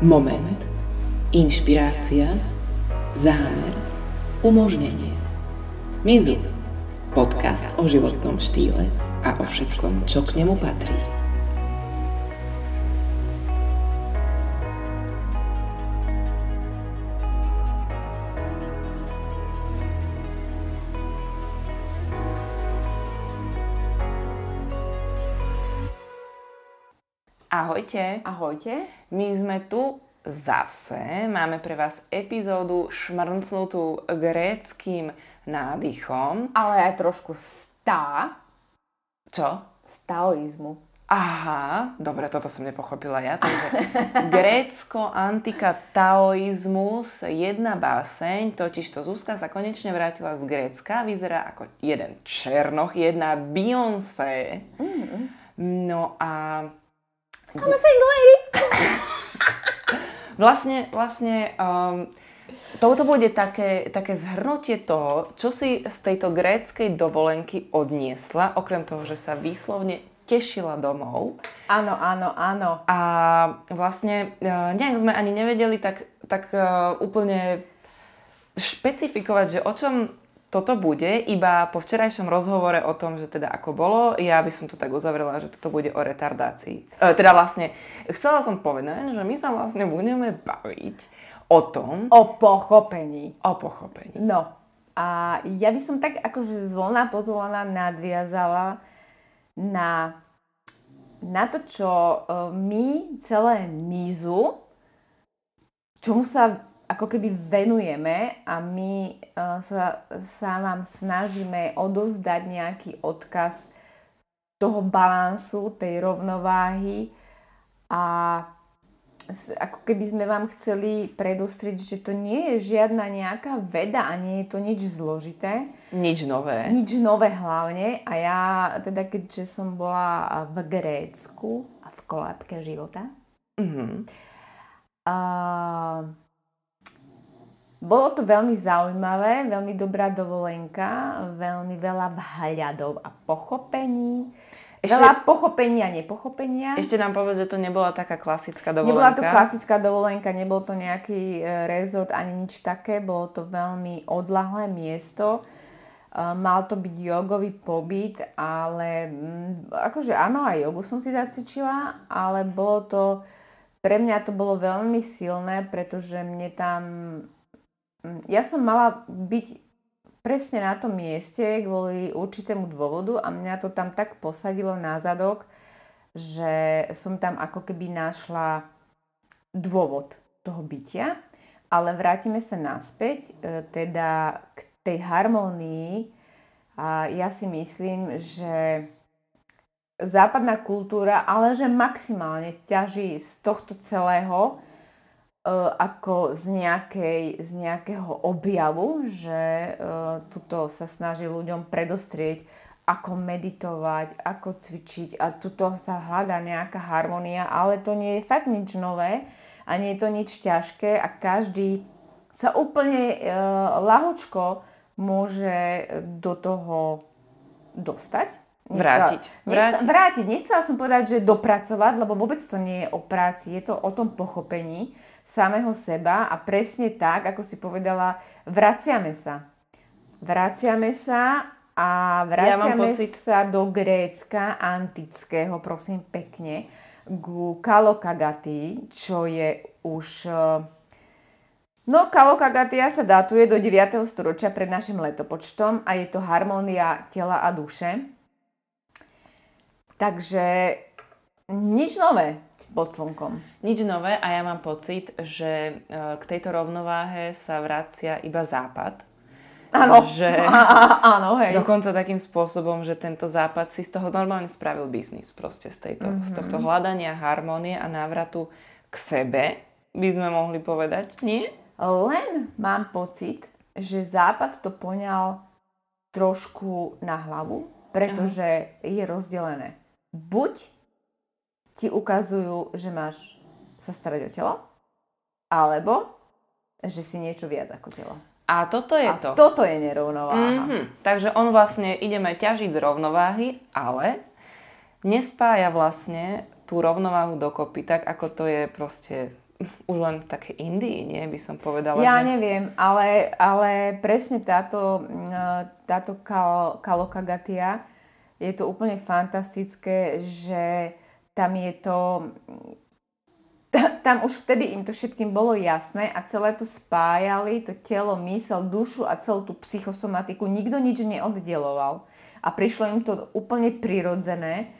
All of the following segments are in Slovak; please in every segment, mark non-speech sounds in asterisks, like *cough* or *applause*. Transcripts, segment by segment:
Moment. Inšpirácia. Zámer. Umožnenie. Mizu. Podcast o životnom štýle a o všetkom, čo k nemu patrí. Ahojte. Ahojte. My sme tu zase. Máme pre vás epizódu šmrncnutú gréckým nádychom. Ale aj trošku stá. Čo? Staoizmu. Aha, dobre, toto som nepochopila ja. Takže *laughs* Grécko, antika, taoizmus, jedna báseň, totiž to Zuzka sa konečne vrátila z Grécka, vyzerá ako jeden Černoch, jedna Beyoncé. Mm. No a I'm a single lady. *laughs* Vlastne, vlastne um, toto bude také, také zhrnutie toho, čo si z tejto gréckej dovolenky odniesla, okrem toho, že sa výslovne tešila domov. Áno, áno, áno. A vlastne uh, nejak sme ani nevedeli tak, tak uh, úplne špecifikovať, že o čom toto bude, iba po včerajšom rozhovore o tom, že teda ako bolo, ja by som to tak uzavrela, že toto bude o retardácii. E, teda vlastne, chcela som povedať, že my sa vlastne budeme baviť o tom... O pochopení. O pochopení. No, a ja by som tak akože zvolná pozvolná nadviazala na, na to, čo e, my celé mizu, čomu sa ako keby venujeme a my uh, sa, sa vám snažíme odozdať nejaký odkaz toho balansu, tej rovnováhy a ako keby sme vám chceli predostriť, že to nie je žiadna nejaká veda a nie je to nič zložité. Nič nové. Nič nové hlavne. A ja teda keďže som bola v Grécku a v kolébke života, Mm-hmm. uh, bolo to veľmi zaujímavé, veľmi dobrá dovolenka, veľmi veľa vhľadov a pochopení. Ešte, veľa pochopenia a nepochopenia. Ešte nám povedz, že to nebola taká klasická dovolenka. Nebola to klasická dovolenka, nebol to nejaký e, rezort ani nič také, bolo to veľmi odlahlé miesto. E, mal to byť jogový pobyt, ale mm, akože áno, aj jogu som si zacvičila, ale bolo to, pre mňa to bolo veľmi silné, pretože mne tam ja som mala byť presne na tom mieste kvôli určitému dôvodu a mňa to tam tak posadilo na zadok, že som tam ako keby našla dôvod toho bytia. Ale vrátime sa naspäť, e, teda k tej harmónii. A ja si myslím, že západná kultúra, ale že maximálne ťaží z tohto celého, ako z, nejakej, z nejakého objavu, že uh, tuto sa snaží ľuďom predostrieť, ako meditovať, ako cvičiť a tuto sa hľadá nejaká harmonia, ale to nie je fakt nič nové a nie je to nič ťažké a každý sa úplne uh, lahočko môže do toho dostať. Vrátiť. Vrátiť. vrátiť. Nechcela som povedať, že dopracovať, lebo vôbec to nie je o práci, je to o tom pochopení samého seba a presne tak, ako si povedala, vraciame sa. Vraciame sa a vraciame ja sa do Grécka antického, prosím pekne, ku Kalokagati, čo je už... Eh, no, Kalokagatia sa datuje do 9. storočia pred našim letopočtom a je to harmónia tela a duše. Takže nič nové pod slnkom. Nič nové a ja mám pocit, že e, k tejto rovnováhe sa vracia iba západ. Áno, že *laughs* áno, hej. Dokonca takým spôsobom, že tento západ si z toho normálne spravil biznis. Proste z, tejto, mm-hmm. z tohto hľadania harmonie a návratu k sebe, by sme mohli povedať, nie? Len mám pocit, že západ to poňal trošku na hlavu, pretože Aha. je rozdelené. Buď ti ukazujú, že máš sa starať o telo, alebo že si niečo viac ako telo. A toto je a to. toto je nerovnováha. Mm-hmm. Takže on vlastne, ideme ťažiť z rovnováhy, ale nespája vlastne tú rovnováhu dokopy, tak ako to je proste už len také Indii, nie by som povedala. Ja že... neviem, ale, ale presne táto, mm, táto kal, kalokagatia je to úplne fantastické, že tam je to tam už vtedy im to všetkým bolo jasné a celé to spájali, to telo, mysel, dušu a celú tú psychosomatiku. Nikto nič neoddeloval. A prišlo im to úplne prirodzené.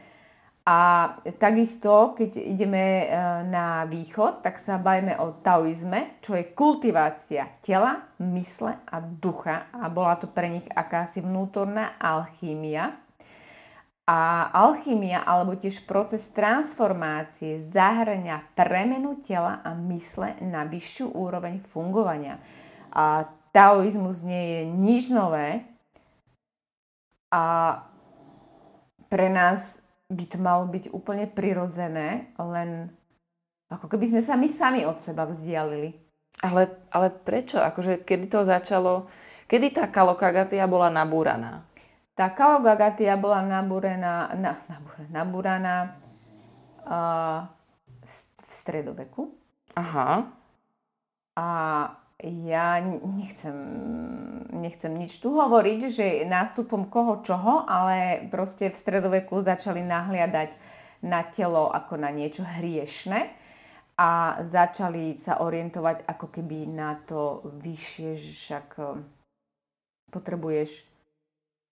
A takisto, keď ideme e, na východ, tak sa bavíme o taoizme, čo je kultivácia tela, mysle a ducha. A bola to pre nich akási vnútorná alchýmia. A alchymia alebo tiež proces transformácie zahrania premenu tela a mysle na vyššiu úroveň fungovania. A taoizmus nie je nič nové a pre nás by to malo byť úplne prirodzené, len ako keby sme sa my sami od seba vzdialili. Ale, ale prečo? Akože kedy to začalo, kedy tá kalokagatia bola nabúraná? Tá kalogagatia bola nabúrená, na, nabúraná uh, v stredoveku. Aha. A ja nechcem, nechcem nič tu hovoriť, že nástupom koho čoho, ale proste v stredoveku začali nahliadať na telo ako na niečo hriešne a začali sa orientovať ako keby na to vyššie, že však potrebuješ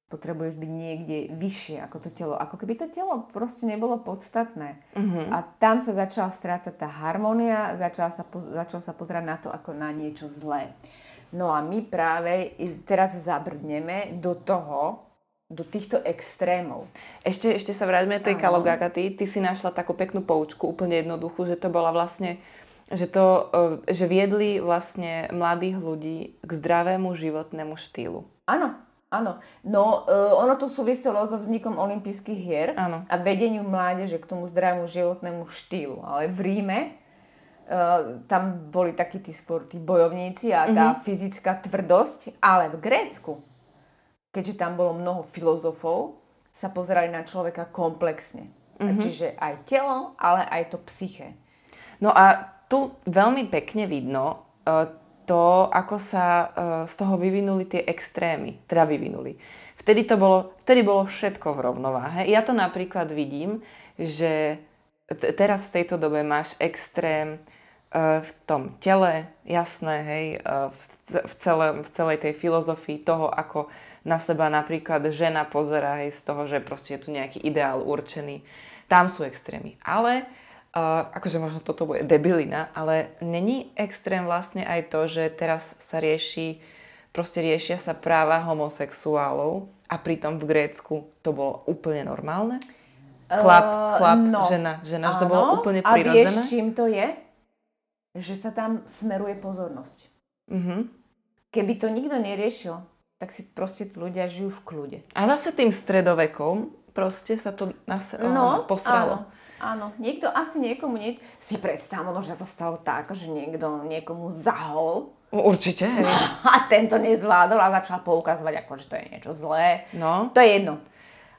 potrebuješ byť niekde vyššie ako to telo. Ako keby to telo proste nebolo podstatné. Uh-huh. A tam sa začala strácať tá harmónia, začala sa, začal sa pozerať na to ako na niečo zlé. No a my práve teraz zabrdneme do toho, do týchto extrémov. Ešte, ešte sa vráťme tej kalogagaty. Ty si našla takú peknú poučku, úplne jednoduchú, že to bola vlastne že, to, e, že viedli vlastne mladých ľudí k zdravému životnému štýlu. Áno, Áno, no uh, ono to súviselo so vznikom olympijských hier Áno. a vedeniu mládeže k tomu zdravému životnému štýlu. Ale v Ríme uh, tam boli takí tí skôr tí bojovníci a tá mm-hmm. fyzická tvrdosť, ale v Grécku, keďže tam bolo mnoho filozofov, sa pozerali na človeka komplexne. Mm-hmm. Čiže aj telo, ale aj to psyché. No a tu veľmi pekne vidno, uh, to, ako sa uh, z toho vyvinuli tie extrémy. Teda vyvinuli. Vtedy, to bolo, vtedy bolo všetko v rovnováhe. Ja to napríklad vidím, že t- teraz v tejto dobe máš extrém uh, v tom tele, jasné, hej, uh, v, celé, v celej tej filozofii toho, ako na seba napríklad žena pozera, hej, z toho, že proste je tu nejaký ideál určený. Tam sú extrémy. Ale Uh, akože možno toto bude debilina, ale není extrém vlastne aj to, že teraz sa rieši, proste riešia sa práva homosexuálov a pritom v Grécku to bolo úplne normálne? Chlap, chlap, uh, no, žena, žena, že to bolo úplne prirodzené? A vieš, čím to je? Že sa tam smeruje pozornosť. Uh-huh. Keby to nikto neriešil, tak si proste ľudia žijú v kľude. A zase tým stredovekom proste sa to nas- no, posralo. Áno. Áno, niekto asi niekomu, nie... si predstav, možno, že to stalo tak, že niekto niekomu zahol. Určite. *laughs* A tento nezvládol a začal poukazovať, ako, že to je niečo zlé. No. To je jedno.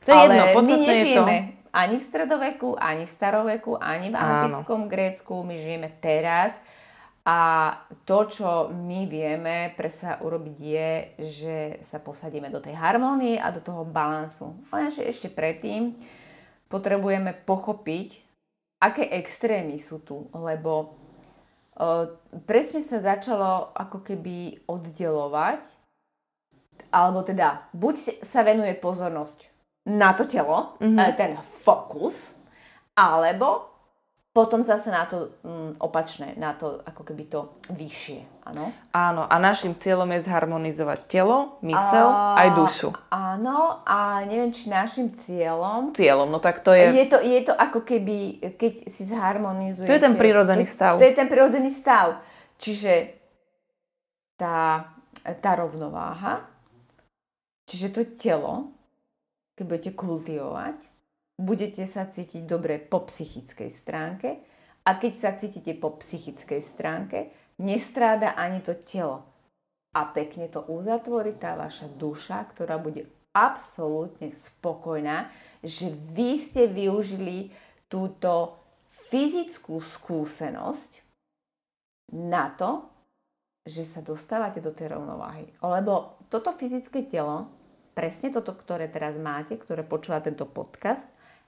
To je Ale jedno, my nežijeme to... ani v stredoveku, ani v staroveku, ani v antickom Áno. Grécku. My žijeme teraz. A to, čo my vieme pre sa urobiť je, že sa posadíme do tej harmónie a do toho balansu. Lenže ešte predtým potrebujeme pochopiť, aké extrémy sú tu, lebo uh, presne sa začalo ako keby oddelovať, alebo teda buď sa venuje pozornosť na to telo, mm-hmm. ten fokus, alebo potom zase na to mm, opačné, na to ako keby to vyššie, áno? Áno, a našim cieľom je zharmonizovať telo, mysel a, aj dušu. Áno, a neviem, či našim cieľom... Cieľom, no tak to je... Je to, je to ako keby, keď si zharmonizujete... To je ten prirodzený stav. To je ten prirodzený stav. Čiže tá, tá rovnováha, čiže to telo, keď budete kultivovať, budete sa cítiť dobre po psychickej stránke a keď sa cítite po psychickej stránke, nestráda ani to telo. A pekne to uzatvorí tá vaša duša, ktorá bude absolútne spokojná, že vy ste využili túto fyzickú skúsenosť na to, že sa dostávate do tej rovnováhy. Lebo toto fyzické telo, presne toto, ktoré teraz máte, ktoré počúva tento podcast,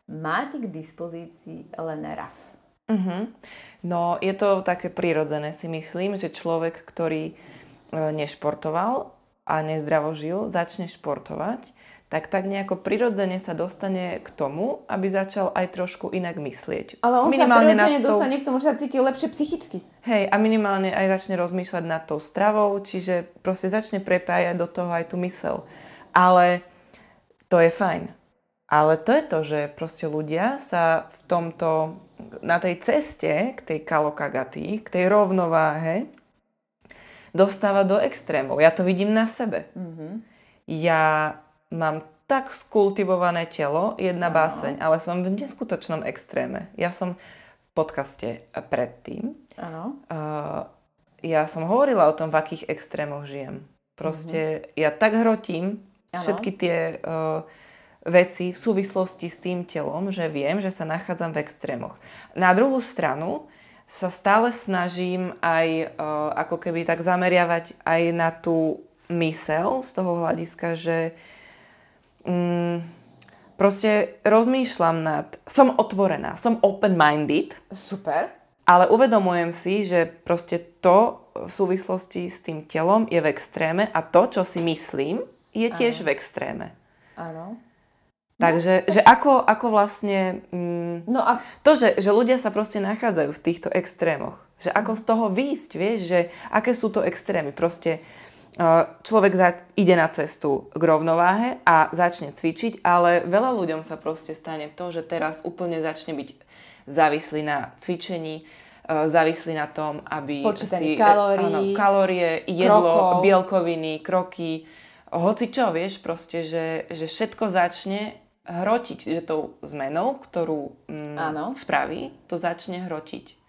máte k dispozícii len raz. Uh-huh. No je to také prirodzené si myslím, že človek, ktorý e, nešportoval a nezdravo žil, začne športovať, tak tak nejako prirodzene sa dostane k tomu, aby začal aj trošku inak myslieť. Ale on minimálne sa prirodzene tou... dostane k tomu, že sa cíti lepšie psychicky. Hej, a minimálne aj začne rozmýšľať nad tou stravou, čiže proste začne prepájať do toho aj tú mysel. Ale to je fajn. Ale to je to, že proste ľudia sa v tomto, na tej ceste k tej kalokagaty, k tej rovnováhe, dostáva do extrémov. Ja to vidím na sebe. Mm-hmm. Ja mám tak skultivované telo, jedna ano. báseň, ale som v neskutočnom extréme. Ja som v podcaste predtým. Áno. Uh, ja som hovorila o tom, v akých extrémoch žijem. Proste mm-hmm. ja tak hrotím ano. všetky tie uh, veci v súvislosti s tým telom, že viem, že sa nachádzam v extrémoch. Na druhú stranu sa stále snažím aj uh, ako keby tak zameriavať aj na tú mysel z toho hľadiska, že mm, proste rozmýšľam nad... Som otvorená, som open-minded. Super. Ale uvedomujem si, že proste to v súvislosti s tým telom je v extréme a to, čo si myslím, je tiež ano. v extréme. Áno. Takže no, že ako, ako vlastne... Mm, no a... To, že, že ľudia sa proste nachádzajú v týchto extrémoch. Že ako z toho výjsť, vieš, že aké sú to extrémy. Proste človek ide na cestu k rovnováhe a začne cvičiť, ale veľa ľuďom sa proste stane to, že teraz úplne začne byť závislý na cvičení, e, závislý na tom, aby Počítaní si... kalórií, áno, kalórie, jedlo, krokov. bielkoviny, kroky, hoci čo, vieš, proste, že, že všetko začne hrotiť, že tou zmenou, ktorú mm, spraví, to začne hrotiť.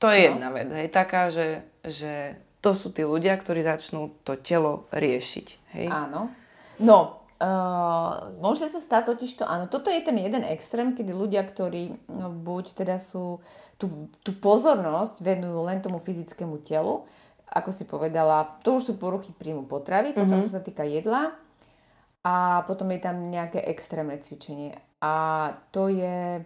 To je no. jedna vec, hej, taká, že, že to sú tí ľudia, ktorí začnú to telo riešiť. Hej? Áno. No, uh, môže sa stať totiž to, áno, toto je ten jeden extrém, kedy ľudia, ktorí no, buď teda sú, tú, tú pozornosť venujú len tomu fyzickému telu, ako si povedala, to už sú poruchy príjmu potravy, potom mm-hmm. to sa týka jedla a potom je tam nejaké extrémne cvičenie. A to je,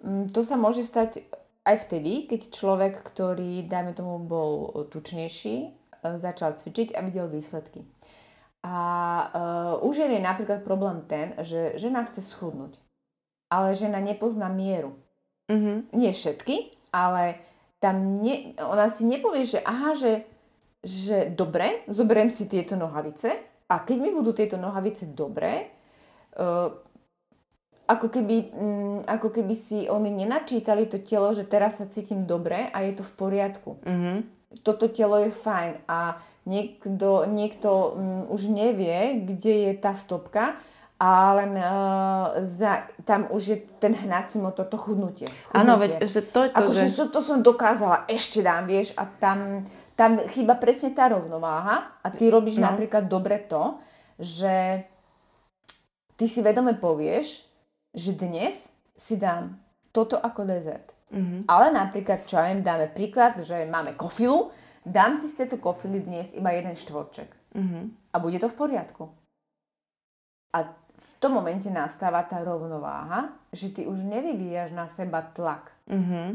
mm, to sa môže stať aj vtedy, keď človek, ktorý, dajme tomu, bol tučnejší, e, začal cvičiť a videl výsledky. A uh, u žien je napríklad problém ten, že žena chce schudnúť, ale žena nepozná mieru. Mm-hmm. Nie všetky, ale tam ne, ona si nepovie, že aha, že, že dobre, zoberiem si tieto nohavice a keď mi budú tieto nohavice dobré, uh, ako keby, mm, ako keby si oni nenačítali to telo, že teraz sa cítim dobre a je to v poriadku. Mm-hmm. Toto telo je fajn a niekto, niekto mm, už nevie, kde je tá stopka a len uh, za, tam už je ten hnací motor, to chudnutie. Áno, veď že to je to, ako, že... že... to som dokázala, ešte dám, vieš, a tam, tam chyba presne tá rovnováha a ty robíš no. napríklad dobre to, že ty si vedome povieš, že dnes si dám toto ako dezert. Mm-hmm. Ale napríklad, čo ja viem, dáme príklad, že máme kofilu, dám si z tejto kofily dnes iba jeden štvorček. Mm-hmm. A bude to v poriadku. A v tom momente nastáva tá rovnováha, že ty už nevyvíjaš na seba tlak. Mm-hmm.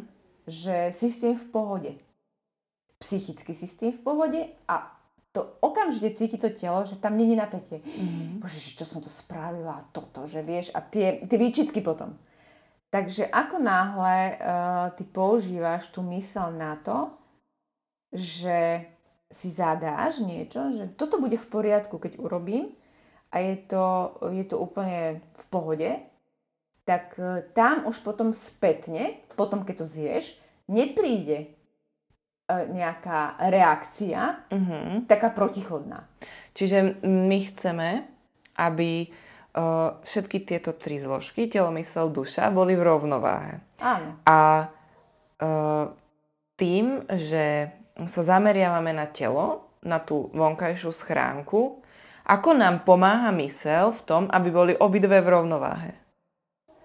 Že si s tým v pohode. Psychicky si s tým v pohode a to okamžite cíti to telo, že tam není napätie. Mm-hmm. Bože, čo som to spravila, toto, že vieš, a tie, tie výčitky potom. Takže ako náhle uh, ty používaš tú mysel na to, že si zadáš niečo, že toto bude v poriadku, keď urobím a je to, je to úplne v pohode, tak uh, tam už potom spätne, potom keď to zješ, nepríde nejaká reakcia, uh-huh. taká protichodná. Čiže my chceme, aby uh, všetky tieto tri zložky, telo, mysel, duša, boli v rovnováhe. Áno. A uh, tým, že sa zameriavame na telo, na tú vonkajšiu schránku, ako nám pomáha mysel v tom, aby boli obidve v rovnováhe?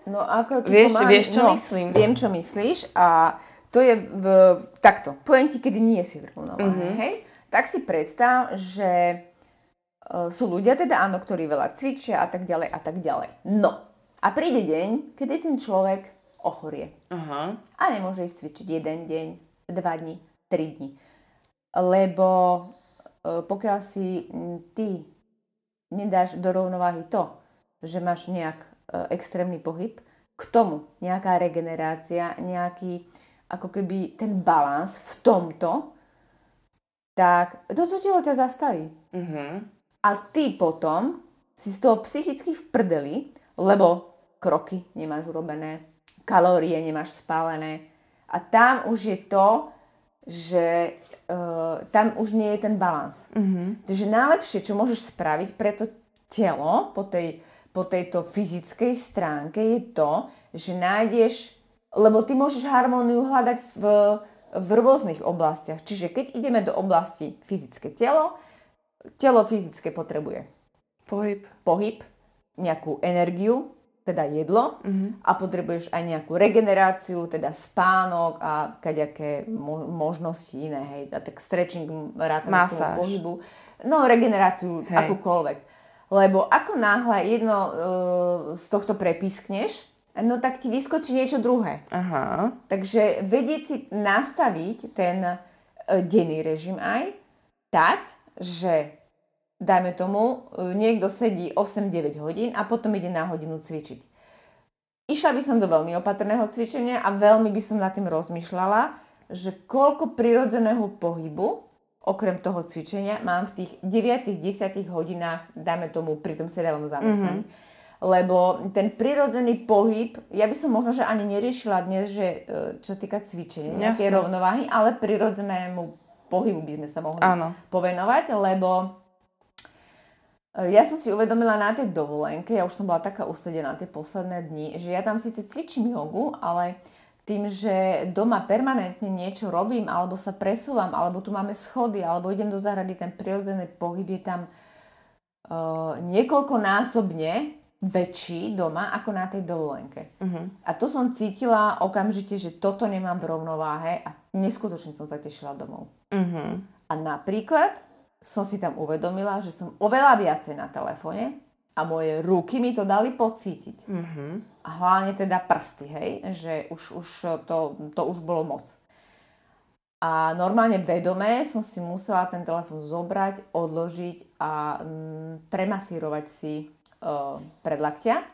No ako vieš, pomáha... vieš, čo no, myslím? Viem, čo myslíš a to je v, takto, poviem ti, kedy nie si v rovnováhe, mm-hmm. hej? Tak si predstav, že uh, sú ľudia teda, áno, ktorí veľa cvičia a tak ďalej a tak ďalej. No, a príde deň, kedy ten človek ochorie. Aha. A nemôže ísť cvičiť jeden deň, dva dní, tri dní. Lebo uh, pokiaľ si m, ty nedáš do rovnováhy to, že máš nejak uh, extrémny pohyb, k tomu nejaká regenerácia, nejaký ako keby ten balans v tomto, tak toto telo ťa zastaví. Uh-huh. A ty potom si z toho psychicky v prdeli, lebo kroky nemáš urobené, kalórie nemáš spálené. A tam už je to, že uh, tam už nie je ten balans. Uh-huh. Takže najlepšie, čo môžeš spraviť pre to telo po, tej, po tejto fyzickej stránke je to, že nájdeš lebo ty môžeš harmóniu hľadať v, v rôznych oblastiach. Čiže keď ideme do oblasti fyzické telo, telo fyzické potrebuje pohyb, pohyb nejakú energiu, teda jedlo uh-huh. a potrebuješ aj nejakú regeneráciu, teda spánok a kaďaké mo- možnosti iné, hej, a tak stretching, rátame pohybu. No, regeneráciu hej. akúkoľvek. Lebo ako náhle jedno uh, z tohto prepiskneš, no tak ti vyskočí niečo druhé. Aha. Takže vedieť si nastaviť ten e, denný režim aj tak, že dajme tomu, e, niekto sedí 8-9 hodín a potom ide na hodinu cvičiť. Išla by som do veľmi opatrného cvičenia a veľmi by som nad tým rozmýšľala, že koľko prirodzeného pohybu, okrem toho cvičenia, mám v tých 9-10 hodinách, dajme tomu, pri tom sedavom zamestnaní. Mm-hmm lebo ten prirodzený pohyb, ja by som možno, že ani neriešila dnes, že e, čo týka cvičenia, nejaké Jasne. rovnováhy, ale prirodzenému pohybu by sme sa mohli Áno. povenovať, lebo e, ja som si uvedomila na tej dovolenke, ja už som bola taká usedená tie posledné dni, že ja tam síce cvičím jogu, ale tým, že doma permanentne niečo robím, alebo sa presúvam, alebo tu máme schody, alebo idem do zahrady, ten prirodzený pohyb je tam uh, niekoľkonásobne väčší doma ako na tej dovolenke. Uh-huh. A to som cítila okamžite, že toto nemám v rovnováhe a neskutočne som sa tešila domov. Uh-huh. A napríklad som si tam uvedomila, že som oveľa viacej na telefóne a moje ruky mi to dali pocítiť. Uh-huh. A hlavne teda prsty, hej, že už, už to, to už bolo moc. A normálne vedomé som si musela ten telefon zobrať, odložiť a mm, premasírovať si predlaktia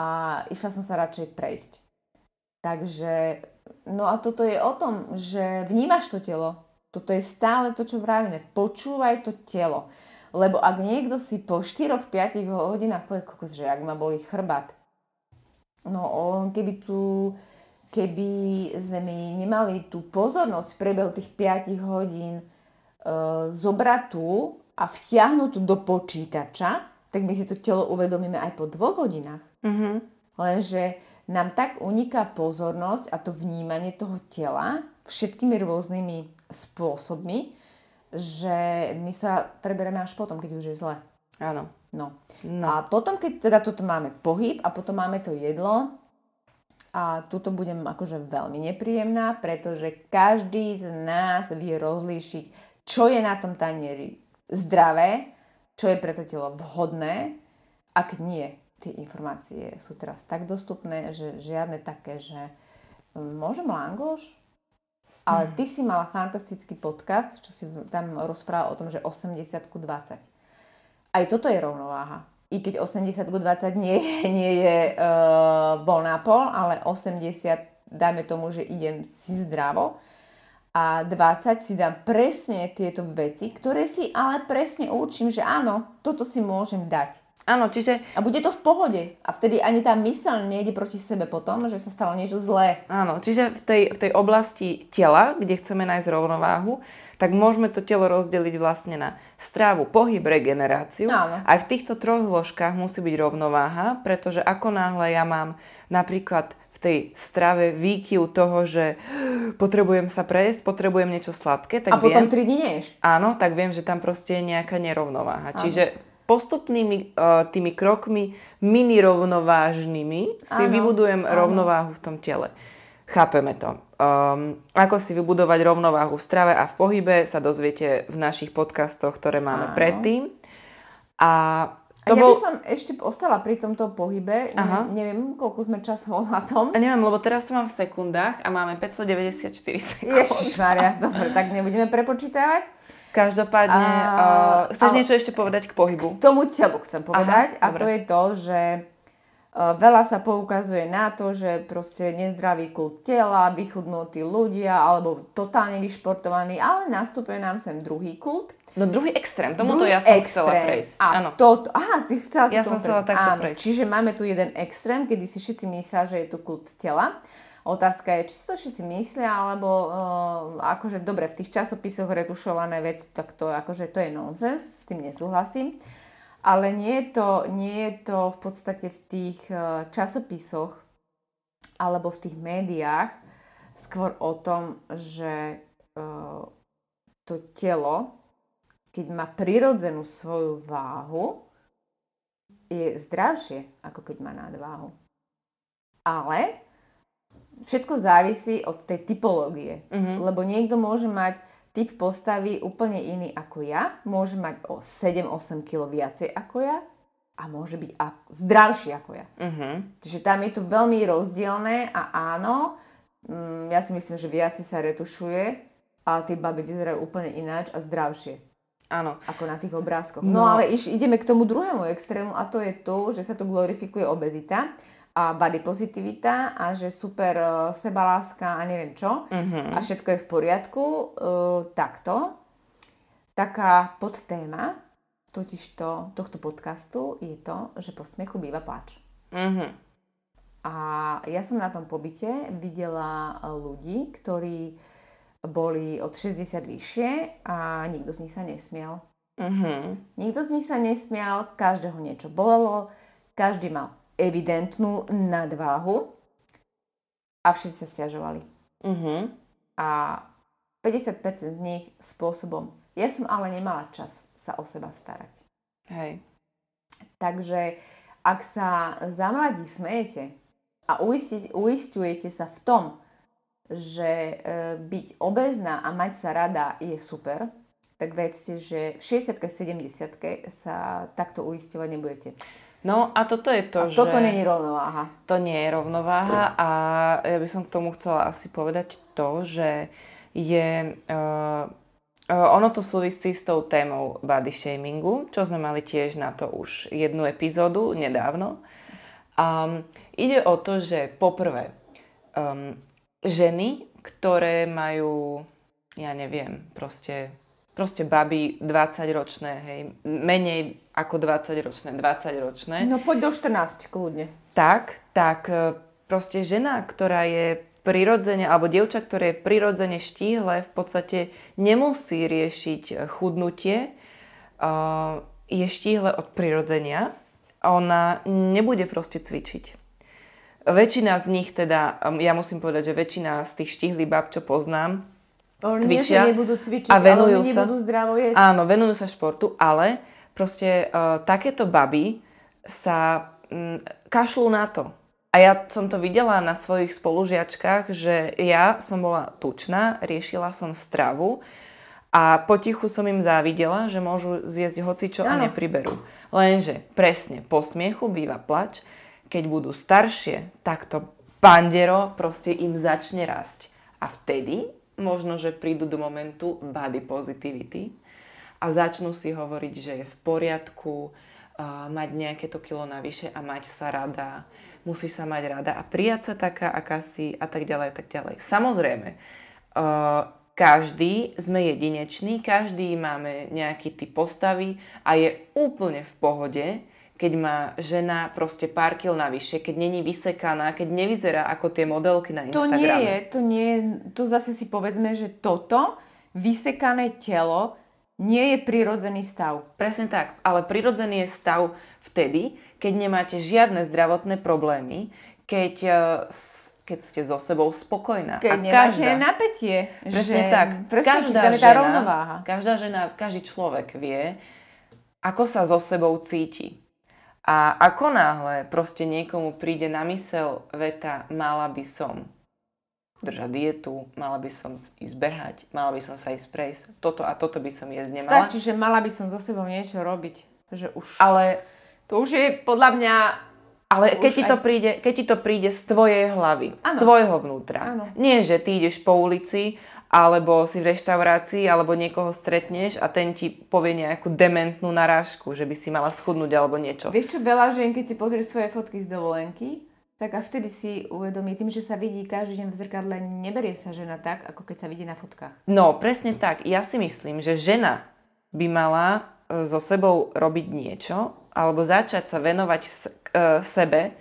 a išla som sa radšej prejsť. Takže, no a toto je o tom, že vnímaš to telo. Toto je stále to, čo vravíme. Počúvaj to telo. Lebo ak niekto si po 4-5 hodinách povie, kokos, že ak ma boli chrbát, no on keby tu, keby sme my nemali tú pozornosť v priebehu tých 5 hodín e, zobrať a vtiahnuť tu do počítača, tak my si to telo uvedomíme aj po dvoch hodinách. Mm-hmm. Lenže nám tak uniká pozornosť a to vnímanie toho tela všetkými rôznymi spôsobmi, že my sa preberieme až potom, keď už je zle. Áno. No. no. A potom, keď teda toto máme pohyb a potom máme to jedlo, a tuto budem akože veľmi nepríjemná, pretože každý z nás vie rozlíšiť, čo je na tom tanieri zdravé čo je pre to telo vhodné, ak nie. Tie informácie sú teraz tak dostupné, že žiadne také, že hm, môžem langoš? Ale ty si mala fantastický podcast, čo si tam rozprával o tom, že 80 ku 20. Aj toto je rovnováha. I keď 80 ku 20 nie, nie je uh, bol na pol, ale 80, dajme tomu, že idem si zdravo, a 20 si dám presne tieto veci, ktoré si ale presne určím, že áno, toto si môžem dať. Áno, čiže... A bude to v pohode. A vtedy ani tá myseľ nejde proti sebe potom, že sa stalo niečo zlé. Áno, čiže v tej, v tej oblasti tela, kde chceme nájsť rovnováhu, tak môžeme to telo rozdeliť vlastne na strávu, pohyb, regeneráciu. Áno. Aj v týchto troch zložkách musí byť rovnováha, pretože ako náhle ja mám napríklad tej strave výkyv toho, že potrebujem sa prejsť, potrebujem niečo sladké, tak A potom viem, 3 dní neješ. Áno, tak viem, že tam proste je nejaká nerovnováha. Áno. Čiže postupnými uh, tými krokmi mini rovnovážnymi si áno, vybudujem áno. rovnováhu v tom tele. chápeme to. Um, ako si vybudovať rovnováhu v strave a v pohybe sa dozviete v našich podcastoch, ktoré máme Áno. predtým. A A to ja bol... by som ešte ostala pri tomto pohybe. Aha. Ne, neviem, koľko sme časov na tom. A neviem, lebo teraz to mám v sekundách a máme 594 sekúnd. Ježišmaria, dobre, tak nebudeme prepočítavať. Každopádne, A- uh, chceš ale- niečo ešte povedať k pohybu? K tomu telu chcem povedať Aha, a to dobre. je to, že veľa sa poukazuje na to, že proste nezdravý kult tela, vychudnutí ľudia alebo totálne vyšportovaní, ale nastupuje nám sem druhý kult. No druhý extrém, tomuto Druhý ja som chcela prejsť. A Áno. aha, si chcela Ja som chcela prejsť. takto Áno, prejsť. Čiže máme tu jeden extrém, kedy si všetci myslia, že je tu kult tela. Otázka je, či si to všetci myslia, alebo uh, akože dobre, v tých časopisoch retušované veci, tak to, akože to je nonsens, s tým nesúhlasím. Ale nie je to, nie je to v podstate v tých uh, časopisoch alebo v tých médiách skôr o tom, že uh, to telo, keď má prirodzenú svoju váhu, je zdravšie, ako keď má nadváhu. Ale všetko závisí od tej typológie. Mhm. Lebo niekto môže mať typ postavy úplne iný ako ja, môže mať o 7-8 kg viacej ako ja a môže byť a- zdravší ako ja. Mhm. Čiže tam je to veľmi rozdielne a áno, mm, ja si myslím, že viacej sa retušuje, ale tie baby vyzerajú úplne ináč a zdravšie Áno. ako na tých obrázkoch. No. No, ale iš, ideme k tomu druhému extrému a to je to, že sa tu glorifikuje obezita a body pozitivita a že super uh, sebaláska a neviem čo Mhm. a všetko je v poriadku. Uh, takto. Taká podtéma totižto tohto podcastu je to, že po smiechu býva plač. Mhm. A ja som na tom pobyte videla e, ľudí, ktorí boli od 60 vyššie a nikto z nich sa nesmial. Mhm. Nikto z nich sa nesmial, každého niečo bolelo, každý mal evidentnú nadváhu a všetci sa stiažovali. Mhm. A 50% z nich spôsobom, ja som ale nemala čas sa o seba starať. Hej. Takže ak sa za mladí smejete a uistujete sa v tom, že e, byť obezná a mať sa rada je super, tak vedzte, že v 60 70 sa takto uisťovať nebudete. No a toto je to, a toto že... není rovnováha. To nie je rovnováha a ja by som k tomu chcela asi povedať to, že je... Uh, ono to súvisí s tou témou body shamingu, čo sme mali tiež na to už jednu epizódu nedávno. Um, ide o to, že poprvé, um, ženy, ktoré majú, ja neviem, proste, proste baby 20-ročné, hej, menej ako 20-ročné, 20-ročné, No poď do 14, kľudne. tak, tak e, proste žena, ktorá je prirodzene, alebo dievča, ktoré je prirodzene štíhle, v podstate nemusí riešiť e, chudnutie, uh, je štíhle od prirodzenia a ona nebude proste cvičiť. Väčšina z nich teda, ja musím povedať, že väčšina z tých štíhlých bab, čo poznám, Oni nie, Cvičia nebudú cvičiť, a ale venujú oni sa. nebudú zdravo jesť. Áno, venujú sa športu, ale proste uh, takéto baby sa mm, kašľú na to. A ja som to videla na svojich spolužiačkách, že ja som bola tučná, riešila som stravu a potichu som im závidela, že môžu zjesť hocičo a Áno. nepriberú. Lenže presne po smiechu býva plač, keď budú staršie, tak to pandero proste im začne rásť. A vtedy možno, že prídu do momentu body positivity a začnú si hovoriť, že je v poriadku uh, mať nejaké to kilo navyše a mať sa rada, musíš sa mať rada a prijať sa taká, aká si a tak ďalej, a tak ďalej. Samozrejme, uh, každý sme jedinečný, každý máme nejaký typ postavy a je úplne v pohode, keď má žena proste pár kil navyše, keď není vysekaná, keď nevyzerá ako tie modelky na To Instagrame. nie je, to nie je, tu zase si povedzme, že toto vysekané telo nie je prirodzený stav. Presne tak, ale prirodzený je stav vtedy, keď nemáte žiadne zdravotné problémy, keď, eh, keď ste so sebou spokojná. Keď A nemáte každá- napätie. Presne že, tak. Presne, tam je tá rovnováha. Každá žena, každý človek vie, ako sa so sebou cíti. A ako náhle proste niekomu príde na mysel veta mala by som, držať dietu, mala by som ísť behať, mala by som sa ísť prejsť, toto a toto by som jesť nemala. Stačí, že mala by som so sebou niečo robiť. Že už... Ale, To už je podľa mňa... ale keď, ti to aj- príde, keď ti to príde z tvojej hlavy, z Áno. tvojho vnútra. Áno. Nie, že ty ideš po ulici, alebo si v reštaurácii, alebo niekoho stretneš a ten ti povie nejakú dementnú narážku, že by si mala schudnúť alebo niečo. Vieš čo, veľa žien, keď si pozrieš svoje fotky z dovolenky, tak a vtedy si uvedomí, tým, že sa vidí každý deň v zrkadle, neberie sa žena tak, ako keď sa vidí na fotkách. No, presne tak. Ja si myslím, že žena by mala e, so sebou robiť niečo, alebo začať sa venovať e, sebe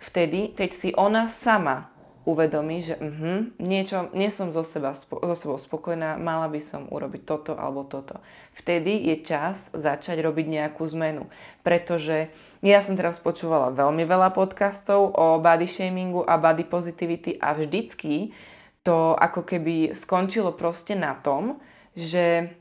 vtedy, keď si ona sama uvedomí, že uh niečo, nie som zo, seba, so sebou spokojná, mala by som urobiť toto alebo toto. Vtedy je čas začať robiť nejakú zmenu. Pretože ja som teraz počúvala veľmi veľa podcastov o body shamingu a body positivity a vždycky to ako keby skončilo proste na tom, že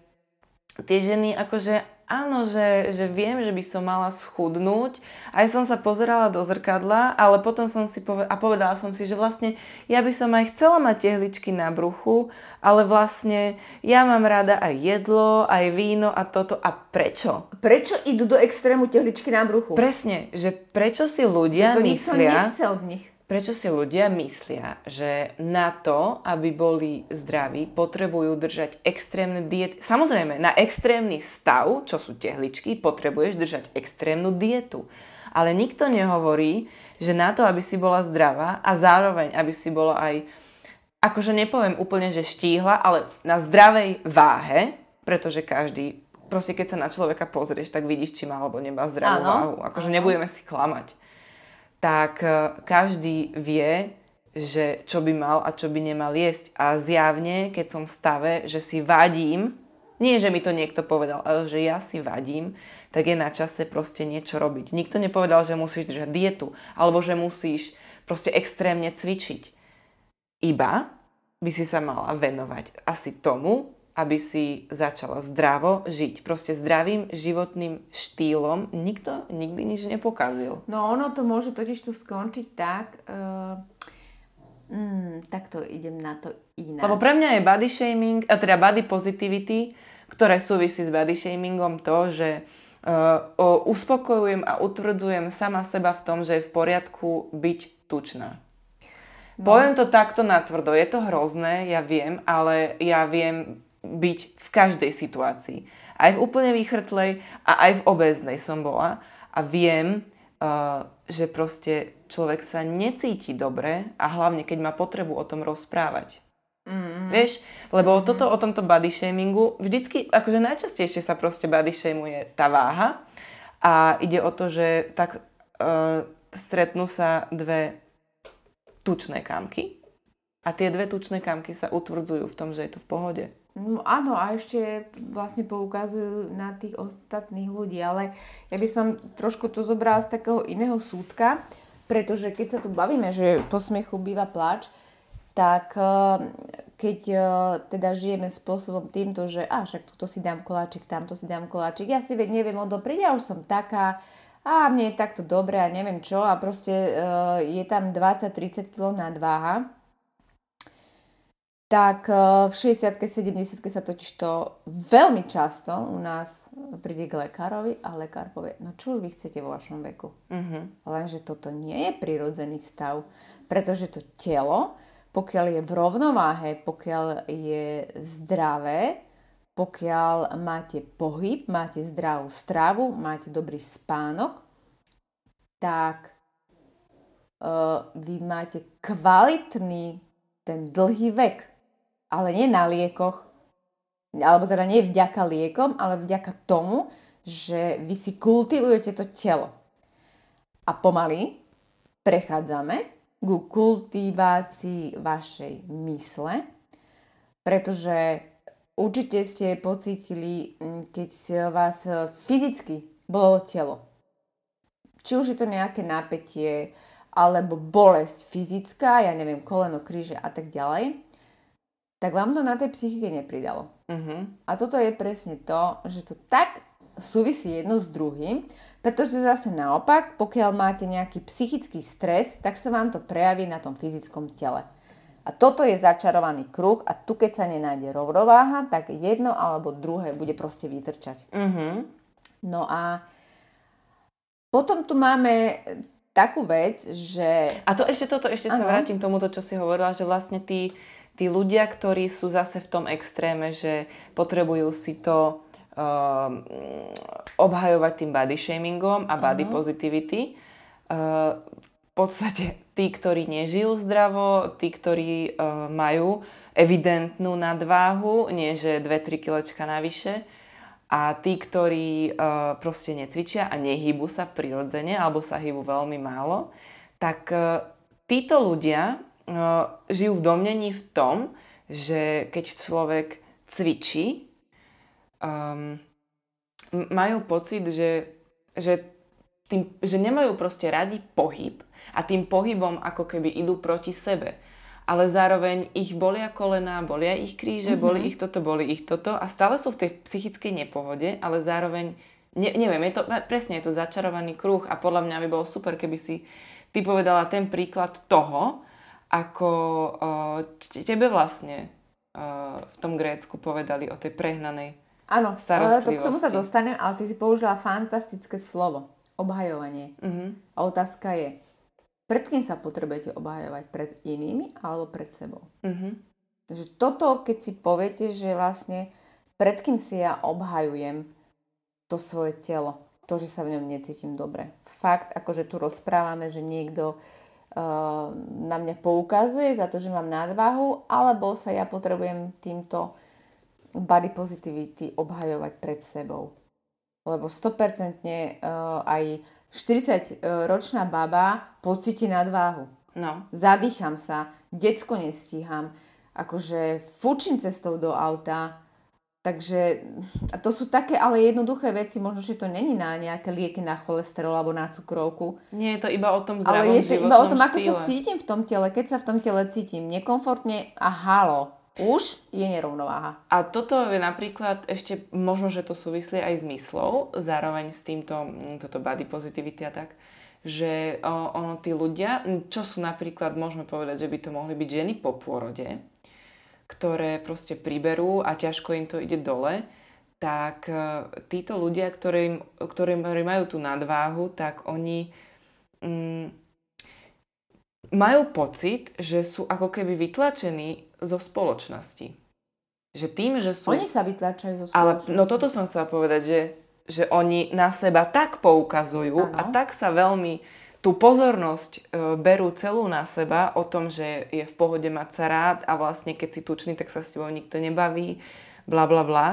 tie ženy akože áno, že, že viem, že by som mala schudnúť. Aj som sa pozerala do zrkadla, ale potom som si povedala, a povedala som si, že vlastne ja by som aj chcela mať tehličky na bruchu, ale vlastne ja mám rada aj jedlo, aj víno a toto. A prečo? Prečo idú do extrému tehličky na bruchu? Presne, že prečo si ľudia to nikto myslia... nechce od nich. Prečo si ľudia myslia, že na to, aby boli zdraví, potrebujú držať extrémne diety? Samozrejme, na extrémny stav, čo sú tehličky, potrebuješ držať extrémnu dietu. Ale nikto nehovorí, že na to, aby si bola zdravá a zároveň, aby si bola aj, akože nepoviem úplne, že štíhla, ale na zdravej váhe, pretože každý, proste keď sa na človeka pozrieš, tak vidíš, či má alebo nemá zdravú Áno, váhu. Akože áno. nebudeme si klamať tak e, každý vie, že čo by mal a čo by nemal jesť. A zjavne, keď som v stave, že si vadím, nie že mi to niekto povedal, ale že ja si vadím, tak je na čase proste niečo robiť. Nikto nepovedal, že musíš držať dietu, alebo že musíš proste extrémne cvičiť. Iba by si sa mala venovať asi tomu, aby si začala zdravo žiť. Proste zdravým životným štýlom nikto nikdy nič nepokazil. No ono to môže totiž tu skončiť tak, uh, mm, takto idem na to inak. Lebo pre mňa je body shaming, a teda body positivity, ktoré súvisí s body shamingom to, že uh, o, uspokojujem a utvrdzujem sama seba v tom, že je v poriadku byť tučná. No. Poviem to takto natvrdo, je to hrozné, ja viem, ale ja viem byť v každej situácii. Aj v úplne výchrtlej a aj v obeznej som bola a viem, uh, že proste človek sa necíti dobre a hlavne keď má potrebu o tom rozprávať. Mm, Vieš, lebo toto o tomto body shamingu, vždycky, akože najčastejšie sa proste body shameuje tá váha a ide o to, že tak uh, stretnú sa dve tučné kamky a tie dve tučné kamky sa utvrdzujú v tom, že je to v pohode. No áno, a ešte vlastne poukazujú na tých ostatných ľudí, ale ja by som trošku to zobrala z takého iného súdka, pretože keď sa tu bavíme, že po smiechu býva pláč, tak eh, keď eh, teda žijeme spôsobom týmto, že a však tuto si dám koláčik, tamto si dám koláčik, ja si veď neviem odopriť, ja už som taká, a mne je takto dobre a neviem čo a proste eh, je tam 20-30 kg nadváha, tak eh, v 60 70 sa totiž to veľmi často u nás príde k lekárovi a lekár povie, no čo už vy chcete vo vašom veku? Uh-huh. Lenže toto nie je prirodzený stav, pretože to telo, pokiaľ je v rovnováhe, pokiaľ je zdravé, pokiaľ máte pohyb, máte zdravú stravu, máte dobrý spánok, tak uh, vy máte kvalitný ten dlhý vek, ale nie na liekoch, alebo teda nie vďaka liekom, ale vďaka tomu, že vy si kultivujete to telo. A pomaly prechádzame ku kultivácii vašej mysle, pretože určite ste pocítili, mm, keď vás e, fyzicky bolo telo. Či už je to nejaké napätie, alebo bolesť fyzická, ja neviem, koleno, kríže a tak ďalej, tak vám to na tej psychike nepridalo. Uh-huh. A toto je presne to, že to tak súvisí jedno s druhým, pretože zase naopak, pokiaľ máte nejaký psychický stres, tak sa vám to prejaví na tom fyzickom tele. A toto je začarovaný kruh a tu keď sa nenájde rovnováha, tak jedno alebo druhé bude proste vytrčať. Mhm. No a potom tu máme takú vec, že... A to ešte toto, ešte sa Áno. vrátim k tomuto, čo si hovorila, že vlastne tí, tí ľudia, ktorí sú zase v tom extréme, že potrebujú si to um, obhajovať tým body shamingom a body Áno. positivity, uh, v podstate tí, ktorí nežijú zdravo, tí, ktorí uh, majú evidentnú nadváhu, nie že 2-3 kilečka navyše, a tí, ktorí uh, proste necvičia a nehybu sa prirodzene alebo sa hýbu veľmi málo, tak uh, títo ľudia žijú v domnení v tom, že keď človek cvičí, um, majú pocit, že, že, tým, že nemajú proste radi pohyb a tým pohybom ako keby idú proti sebe. Ale zároveň ich bolia kolená, bolia ich kríže, mm-hmm. boli ich toto, boli ich toto a stále sú v tej psychickej nepohode, ale zároveň, ne, neviem, je to, presne je to začarovaný kruh a podľa mňa by bolo super, keby si ty povedala ten príklad toho, ako tebe vlastne v tom Grécku povedali o tej prehnanej Áno, ale to k tomu sa dostanem, ale ty si použila fantastické slovo. Obhajovanie. Uh-huh. A otázka je, pred kým sa potrebujete obhajovať? Pred inými alebo pred sebou? Uh-huh. Takže toto, keď si poviete, že vlastne pred kým si ja obhajujem to svoje telo, to, že sa v ňom necítim dobre. Fakt, akože tu rozprávame, že niekto uh, na mňa poukazuje za to, že mám nadvahu, alebo sa ja potrebujem týmto body positivity obhajovať pred sebou. Lebo 100% uh, aj 40-ročná baba pocíti nadváhu. No. Zadýcham sa, decko nestíham, akože fučím cestou do auta. Takže a to sú také ale jednoduché veci, možno, že to není na nejaké lieky na cholesterol alebo na cukrovku, Nie je to iba o tom zdravom ale je to iba o tom, životnom ako sa štýle. cítim v tom tele. Keď sa v tom tele cítim nekomfortne a halo, už je nerovnováha. A toto je napríklad ešte, možno, že to súvislí aj s myslou, zároveň s týmto, mm, toto body positivity a tak, že o, ono tí ľudia, čo sú napríklad, môžeme povedať, že by to mohli byť ženy po pôrode, ktoré proste priberú a ťažko im to ide dole, tak e, títo ľudia, ktorí, ktorí majú tú nadváhu, tak oni mm, majú pocit, že sú ako keby vytlačení zo spoločnosti. Že tým, že sú... Oni sa vytlačajú zo Ale spoločnosti. no toto som chcela povedať, že, že oni na seba tak poukazujú Áno. a tak sa veľmi tú pozornosť e, berú celú na seba o tom, že je v pohode mať sa rád a vlastne keď si tučný, tak sa s tebou nikto nebaví, bla bla bla.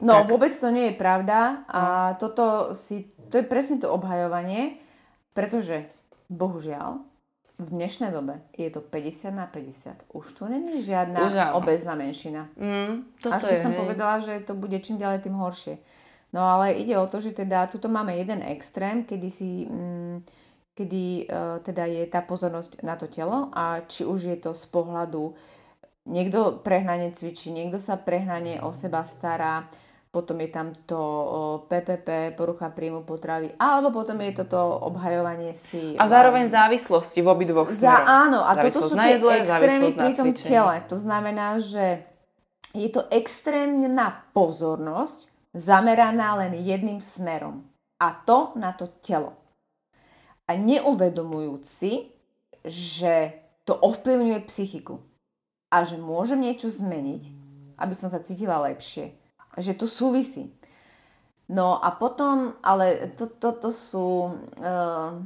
No, Tak. vôbec to nie je pravda a toto si, to je presne to obhajovanie, pretože bohužiaľ v dnešnej dobe je to 50 na 50. Už tu není žiadna áno. obezná menšina. Mm, Až by je, som hej. povedala, že to bude čím ďalej tým horšie. No ale ide o to, že teda tuto máme jeden extrém, kedy si... Mm, kedy uh, teda je tá pozornosť na to telo a či už je to z pohľadu niekto prehnane cvičí, niekto sa prehnane o seba stará, potom je tam to PPP, porucha príjmu potravy, alebo potom je toto obhajovanie si... A zároveň závislosti v obidvoch za, smeroch. Áno, a toto sú tie jedle, extrémy pri tom tele. To znamená, že je to extrémna pozornosť zameraná len jedným smerom. A to na to telo. A neuvedomujúci, že to ovplyvňuje psychiku. A že môžem niečo zmeniť, aby som sa cítila lepšie. Že to súvisí. No a potom, ale to, to, to sú... Uh,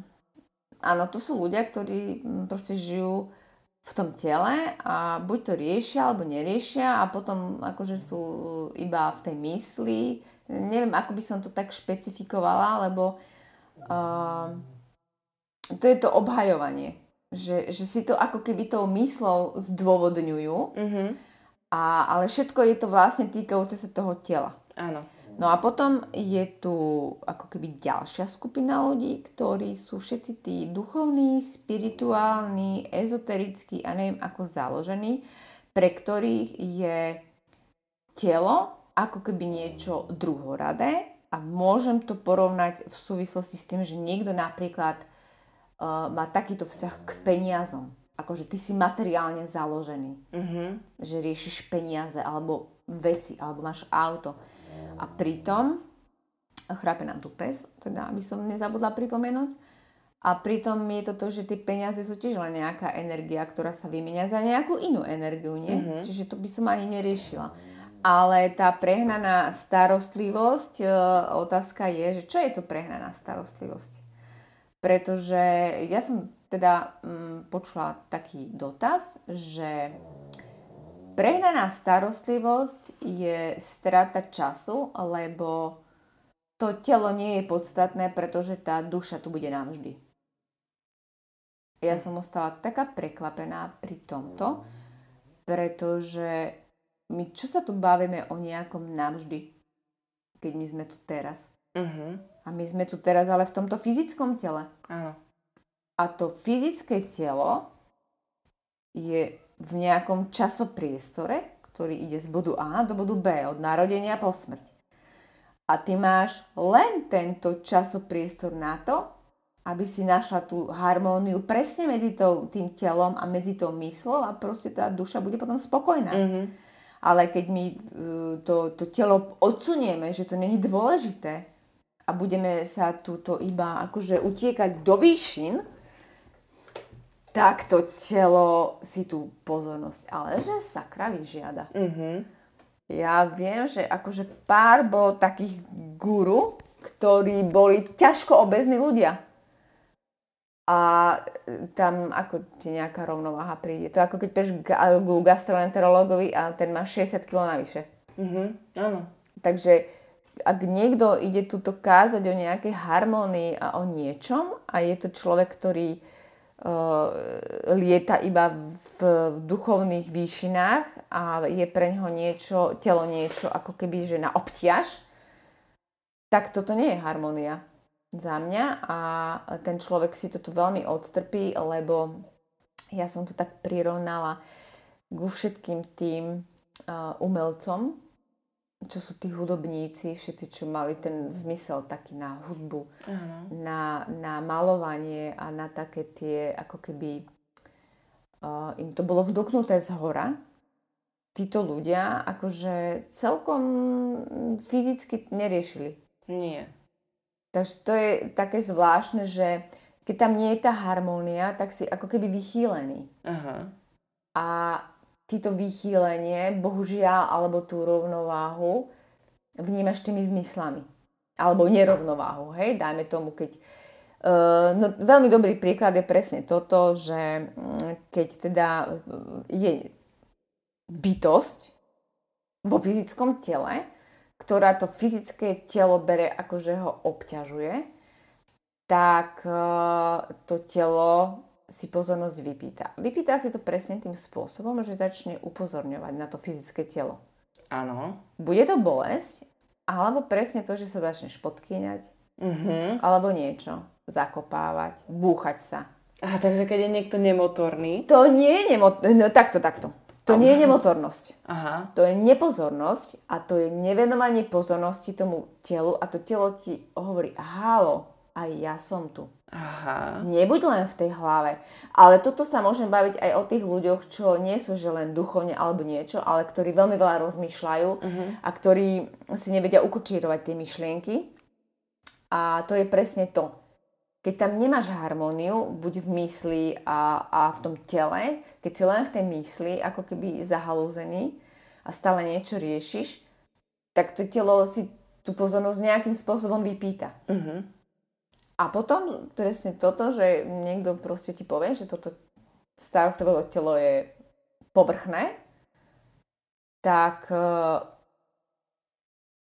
áno, to sú ľudia, ktorí proste žijú v tom tele a buď to riešia alebo neriešia a potom akože sú iba v tej mysli. Neviem, ako by som to tak špecifikovala, lebo uh, to je to obhajovanie. Že, že si to ako keby tou myslou zdôvodňujú, Mhm, a, ale všetko je to vlastne týkajúce sa toho tela. áno. No a potom je tu ako keby ďalšia skupina ľudí, ktorí sú všetci tí duchovní, spirituálni, ezoterickí a neviem ako založení, pre ktorých je telo ako keby niečo druhoradé a môžem to porovnať v súvislosti s tým, že niekto napríklad uh, má takýto vzťah k peniazom. akože ty si materiálne založený. Mhm. Že riešiš peniaze, alebo veci, alebo máš auto. A pritom, chrápe nám tu pes, teda aby som nezabudla pripomenúť, a pritom je to to, že tie peniaze sú tiež len nejaká energia, ktorá sa vymenia za nejakú inú energiu, nie? Mhm. Čiže to by som ani neriešila. Ale tá prehnaná starostlivosť, e, otázka je, že čo je to prehnaná starostlivosť? Pretože ja som teda mm, počula taký dotaz, že prehnaná starostlivosť je strata času, lebo to telo nie je podstatné, pretože tá duša tu bude navždy. Ja som ostala taká prekvapená pri tomto, pretože my čo sa tu bavíme o nejakom navždy, keď my sme tu teraz. Mhm. A my sme tu teraz ale v tomto fyzickom tele. Áno. A to fyzické telo je v nejakom časopriestore, ktorý ide z bodu A do bodu B, od narodenia po smrť. A ty máš len tento časopriestor na to, aby si našla tú harmóniu presne medzi tou, tým telom a medzi tou myslou a proste tá duša bude potom spokojná. Mhm. Ale keď my uh, to, to telo odsunieme, že to není dôležité a budeme sa túto iba akože utiekať do výšin, tak to telo si tú pozornosť, ale že sakra vyžiada. Mhm. Ja viem, že akože pár bolo takých guru, ktorí boli ťažko obezní ľudia. A e, tam ako ti nejaká rovnováha príde. To ako keď peš ku gastroenterologovi a ten má 60 kg navyše. Mhm. Áno. Takže ak niekto ide tuto kázať o nejakej harmónii a o niečom a je to človek, ktorý lieta iba v duchovných výšinách a je pre neho niečo, telo niečo ako keby, že na obťaž, tak toto nie je harmónia za mňa a ten človek si to tu veľmi odtrpí, lebo ja som to tak prirovnala ku všetkým tým uh, umelcom, čo sú tí hudobníci, všetci, čo mali ten zmysel taký na hudbu, Áno. na, na malovanie a na také tie, ako keby uh, im to bolo vduknuté z hora. Títo ľudia akože celkom fyzicky neriešili. Nie. Takže to je také zvláštne, že keď tam nie je tá harmónia, tak si ako keby vychýlený. Aha. A títo vychýlenie, bohužiaľ, alebo tú rovnováhu vnímaš tými zmyslami. Alebo nerovnováhu, hej, dajme tomu, keď... Uh, no, veľmi dobrý príklad je presne toto, že mm, keď teda je bytosť vo fyzickom tele, ktorá to fyzické telo bere akože ho obťažuje, tak uh, to telo si pozornosť vypýta. Vypýta si to presne tým spôsobom, že začne upozorňovať na to fyzické telo. Áno. Bude to bolesť, alebo presne to, že sa začneš podkýňať, Mhm. alebo niečo, zakopávať, búchať sa. Aha, takže keď je niekto nemotorný. To nie je nemo... No, takto, takto. To nie je nemotornosť. Aha. To je nepozornosť a to je nevenovanie pozornosti tomu telu a to telo ti hovorí, halo, aj ja som tu. Aha. Nebuď len v tej hlave. Ale toto sa môžem baviť aj o tých ľuďoch, čo nie sú že len duchovne alebo niečo, ale ktorí veľmi veľa rozmýšľajú a ktorí si nevedia ukočírovať tie myšlienky. A to je presne to. Keď tam nemáš harmóniu, buď v mysli a, a v tom tele, keď si len v tej mysli, ako keby zahalúzený a stále niečo riešiš, tak to telo si tú pozornosť nejakým spôsobom vypýta. Mhm. A potom presne toto, že niekto proste ti povie, že toto starostlivé telo je povrchné, tak eh,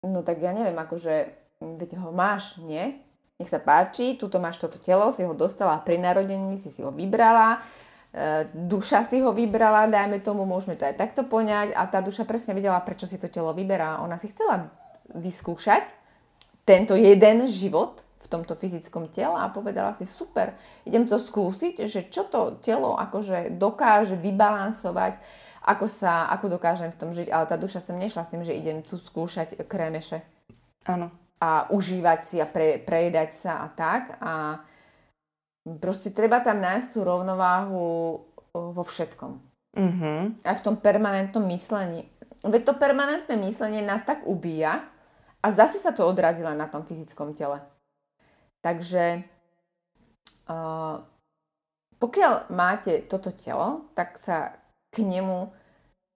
no tak ja neviem, akože veď ho máš, nie? Nech sa páči, tuto máš toto telo, si ho dostala pri narodení, si si ho vybrala, e, duša si ho vybrala, dajme tomu, môžeme to aj takto poňať a tá duša presne vedela, prečo si to telo vyberá. Ona si chcela vyskúšať tento jeden život v tomto fyzickom tele a povedala si, super, idem to skúsiť, že čo to telo akože dokáže vybalansovať, ako, sa, ako dokážem v tom žiť, ale tá duša sem nešla s tým, že idem tu skúšať krémeše Áno. a užívať si a pre, prejedať sa a tak. A proste treba tam nájsť tú rovnováhu vo všetkom. Uh-huh. Aj v tom permanentnom myslení. Veď to permanentné myslenie nás tak ubíja a zase sa to odrazí len na tom fyzickom tele. Takže uh, pokiaľ máte toto telo, tak sa k nemu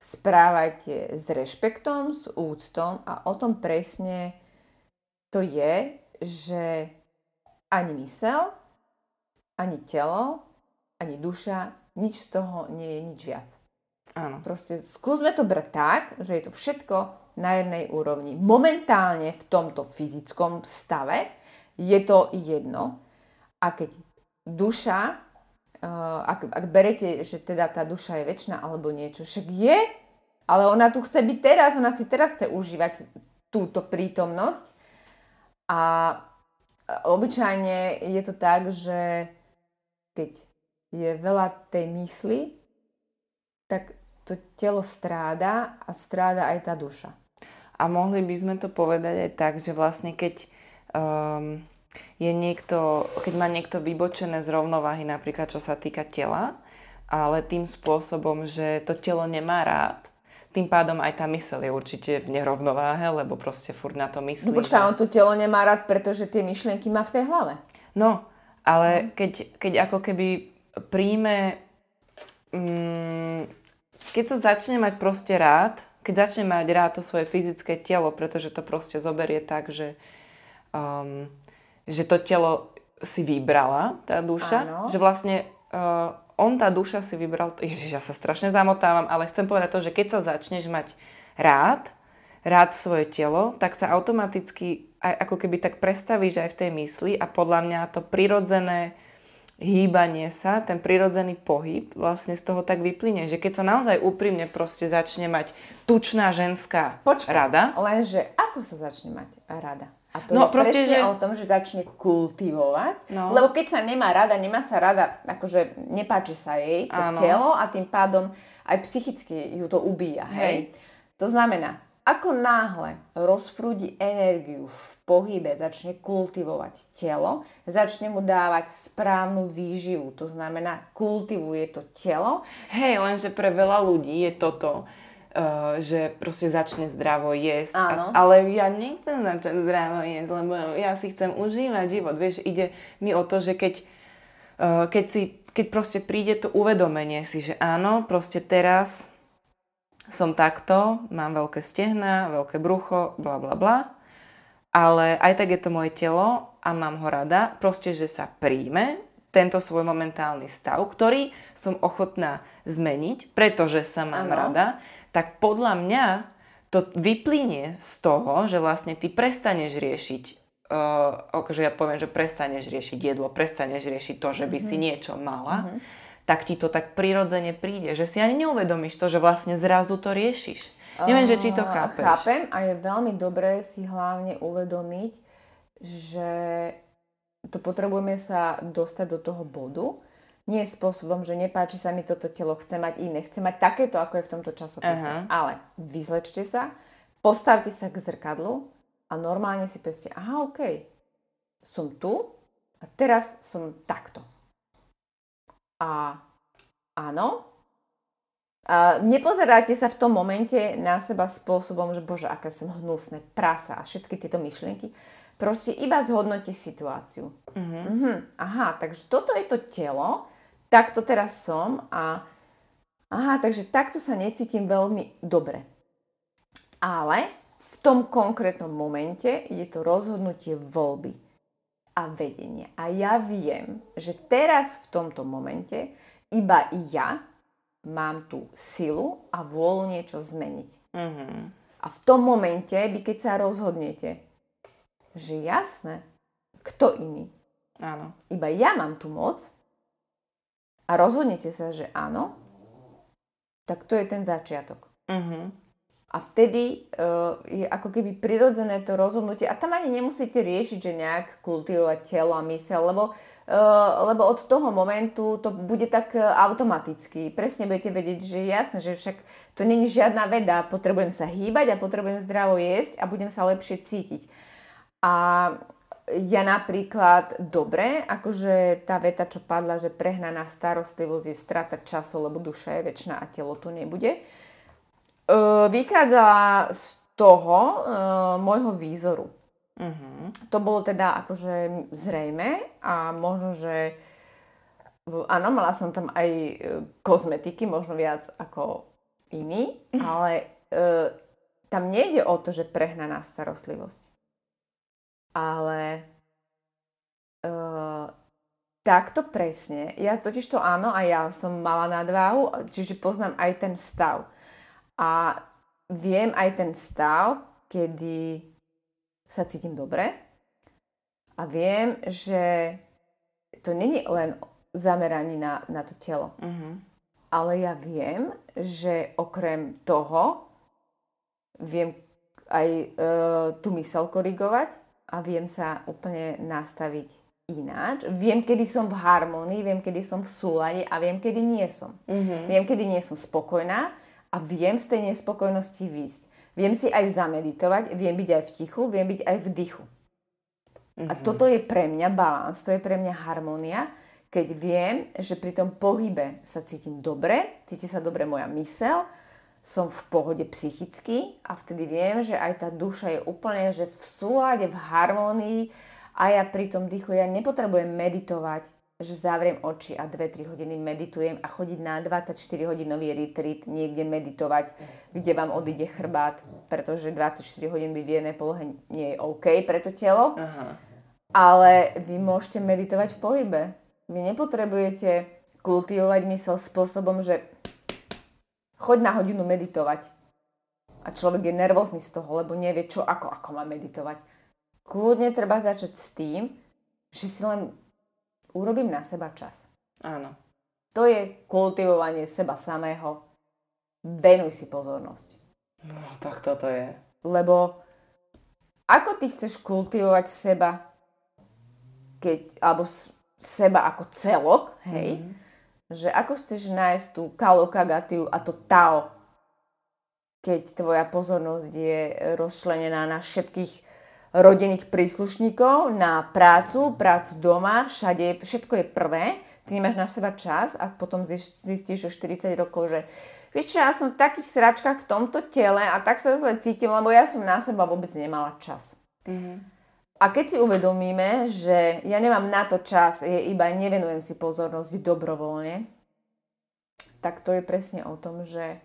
správajte s rešpektom, s úctom a o tom presne to je, že ani mysel, ani telo, ani duša, nič z toho nie je nič viac. Áno. Proste skúsme to brať tak, že je to všetko na jednej úrovni. Momentálne v tomto fyzickom stave je to jedno. A keď duša uh, ak, ak berete, že teda tá duša je väčšina alebo niečo, však je, ale ona tu chce byť teraz, ona si teraz chce užívať túto prítomnosť a obyčajne je to tak, že keď je veľa tej mysli, tak to telo stráda a stráda aj tá duša. A mohli by sme to povedať aj tak, že vlastne keď um, je niekto, keď má niekto vybočené z rovnováhy, napríklad čo sa týka tela, ale tým spôsobom, že to telo nemá rád, tým pádom aj tá mysel je určite v nerovnováhe, lebo proste furt na to myslí. No počkaj, on to telo nemá rád, pretože tie myšlienky má v tej hlave. No, ale keď, keď ako keby príjme, mm, keď sa začne mať proste rád, keď začne mať rád to svoje fyzické telo, pretože to proste zoberie tak, že um, že to telo si vybrala, tá duša, Áno. že vlastne uh, on, tá duša si vybral, ježiš, ja sa strašne zamotávam, ale chcem povedať to, že keď sa začneš mať rád, rád svoje telo, tak sa automaticky aj ako keby tak prestavíš aj v tej mysli a podľa mňa to prirodzené hýbanie sa, ten prirodzený pohyb vlastne z toho tak vyplyne, že keď sa naozaj úprimne proste začne mať tučná ženská Počkať, rada. lenže ako sa začne mať rada? A to No, je proste, presne že- o tom, že začne kultivovať. No. Lebo keď sa nemá rada, nemá sa rada, akože nepáči sa jej to Áno. telo a tým pádom aj psychicky ju to ubíja. Hej? To znamená, ako náhle rozprúdi energiu v pohybe, začne kultivovať telo, začne mu dávať správnu výživu. To znamená, kultivuje to telo. Hej, lenže pre veľa ľudí je toto, uh, že proste začne zdravo jesť. A, ale ja nechcem začať zdravo jesť, lebo ja si chcem užívať život. Vieš, ide mi o to, že keď, uh, keď, si, keď proste príde to uvedomenie si, že áno, proste teraz som takto, mám veľké stehna, veľké brucho, bla bla bla, ale aj tak je to moje telo a mám ho rada, proste, že sa príjme tento svoj momentálny stav, ktorý som ochotná zmeniť, pretože sa mám Áno. rada, tak podľa mňa to vyplynie z toho, že vlastne ty prestaneš riešiť, uh, akože ja poviem, že prestaneš riešiť jedlo, prestaneš riešiť to, že by si niečo mala, tak ti to tak prirodzene príde, že si ani neuvedomíš to, že vlastne zrazu to riešiš. Neviem, že či to chápeš. Chápem a je veľmi dobré si hlavne uvedomiť, že to potrebujeme sa dostať do toho bodu, nie spôsobom, že nepáči sa mi toto telo, chce mať iné, chce mať takéto, ako je v tomto časopise. Aha. Ale vyzlečte sa, postavte sa k zrkadlu a normálne si povedzte, aha, OK, som tu a teraz som takto. A áno, a nepozeráte sa v tom momente na seba spôsobom, že bože, aké som hnusné, prasa a všetky tieto myšlienky. Proste iba zhodnote situáciu. Mhm. Mhm, aha, takže toto je to telo, takto teraz som a aha, takže takto sa necítim veľmi dobre. Ale v tom konkrétnom momente je to rozhodnutie voľby a vedenia. A ja viem, že teraz v tomto momente iba ja mám tú silu a vôľu niečo zmeniť. Mhm. A v tom momente, vy keď sa rozhodnete, že jasné, kto iný, Áno. iba ja mám tú moc a rozhodnete sa, že áno, tak to je ten začiatok. Mhm. A vtedy uh, je ako keby prirodzené to rozhodnutie. A tam ani nemusíte riešiť, že nejak kultivovať telo a mysel, lebo, uh, lebo od toho momentu to bude tak uh, automaticky. Presne budete vedieť, že jasné, že však to není žiadna veda. Potrebujem sa hýbať a potrebujem zdravo jesť a budem sa lepšie cítiť. A ja napríklad, dobre, akože tá veta, čo padla, že prehnaná starostlivosť je strata času, lebo duša je väčšiná a telo tu nebude, uh, vychádzala z toho uh, môjho výzoru. Uh-huh. To bolo teda akože zrejme a možno, že áno, mala som tam aj uh, kozmetiky, možno viac ako iní, *laughs* ale uh, tam nejde o to, že prehnaná starostlivosť ale uh, takto presne, ja totiž to áno a ja som mala nadváhu, čiže poznám aj ten stav. A viem aj ten stav, kedy sa cítim dobre a viem, že to není len zameraní na, na to telo. Uh-huh. Ale ja viem, že okrem toho viem aj e, tú mysel korigovať a viem sa úplne nastaviť ináč. Viem, kedy som v harmonii, viem, kedy som v súlade a viem, kedy nie som. Mm-hmm. Viem, kedy nie som spokojná a viem z tej nespokojnosti výjsť. Viem si aj zameditovať, viem byť aj v tichu, viem byť aj v dychu. Mm-hmm. A mhm. toto je pre mňa balans, to je pre mňa harmonia, keď viem, že pri tom pohybe sa cítim dobre, cíti sa dobre moja mysel, som v pohode psychicky a vtedy viem, že aj tá duša je úplne že v súlade, v harmonii a ja pri tom dýchu, ja nepotrebujem meditovať, že zavriem oči a 2-3 hodiny meditujem a chodiť na 24-hodinový retreat niekde meditovať, kde vám odíde chrbát, pretože 24 hodín by v jednej polohe nie je OK pre to telo. Aha. Ale vy môžete meditovať v pohybe. Vy nepotrebujete kultivovať mysel spôsobom, že choď na hodinu meditovať. A človek je nervózny z toho, lebo nevie, čo, ako, ako má meditovať. Kľudne treba začať s tým, že si len urobím na seba čas. Áno. To je kultivovanie seba samého. Venuj si pozornosť. No, tak toto je. Lebo ako ty chceš kultivovať seba, keď, alebo seba ako celok, hej, mm-hmm že ako chceš nájsť tú kalokagatiu a to tao, keď tvoja pozornosť je rozšlenená na všetkých rodinných príslušníkov, na prácu, prácu doma, všade, všetko je prvé, ty nemáš na seba čas a potom zistíš, že 40 rokov, že vieš čo, ja som v takých sračkách v tomto tele a tak sa zle cítim, lebo ja som na seba vôbec nemala čas. Mm-hmm. A keď si uvedomíme, že ja nemám na to čas, je iba nevenujem si pozornosť dobrovoľne, tak to je presne o tom, že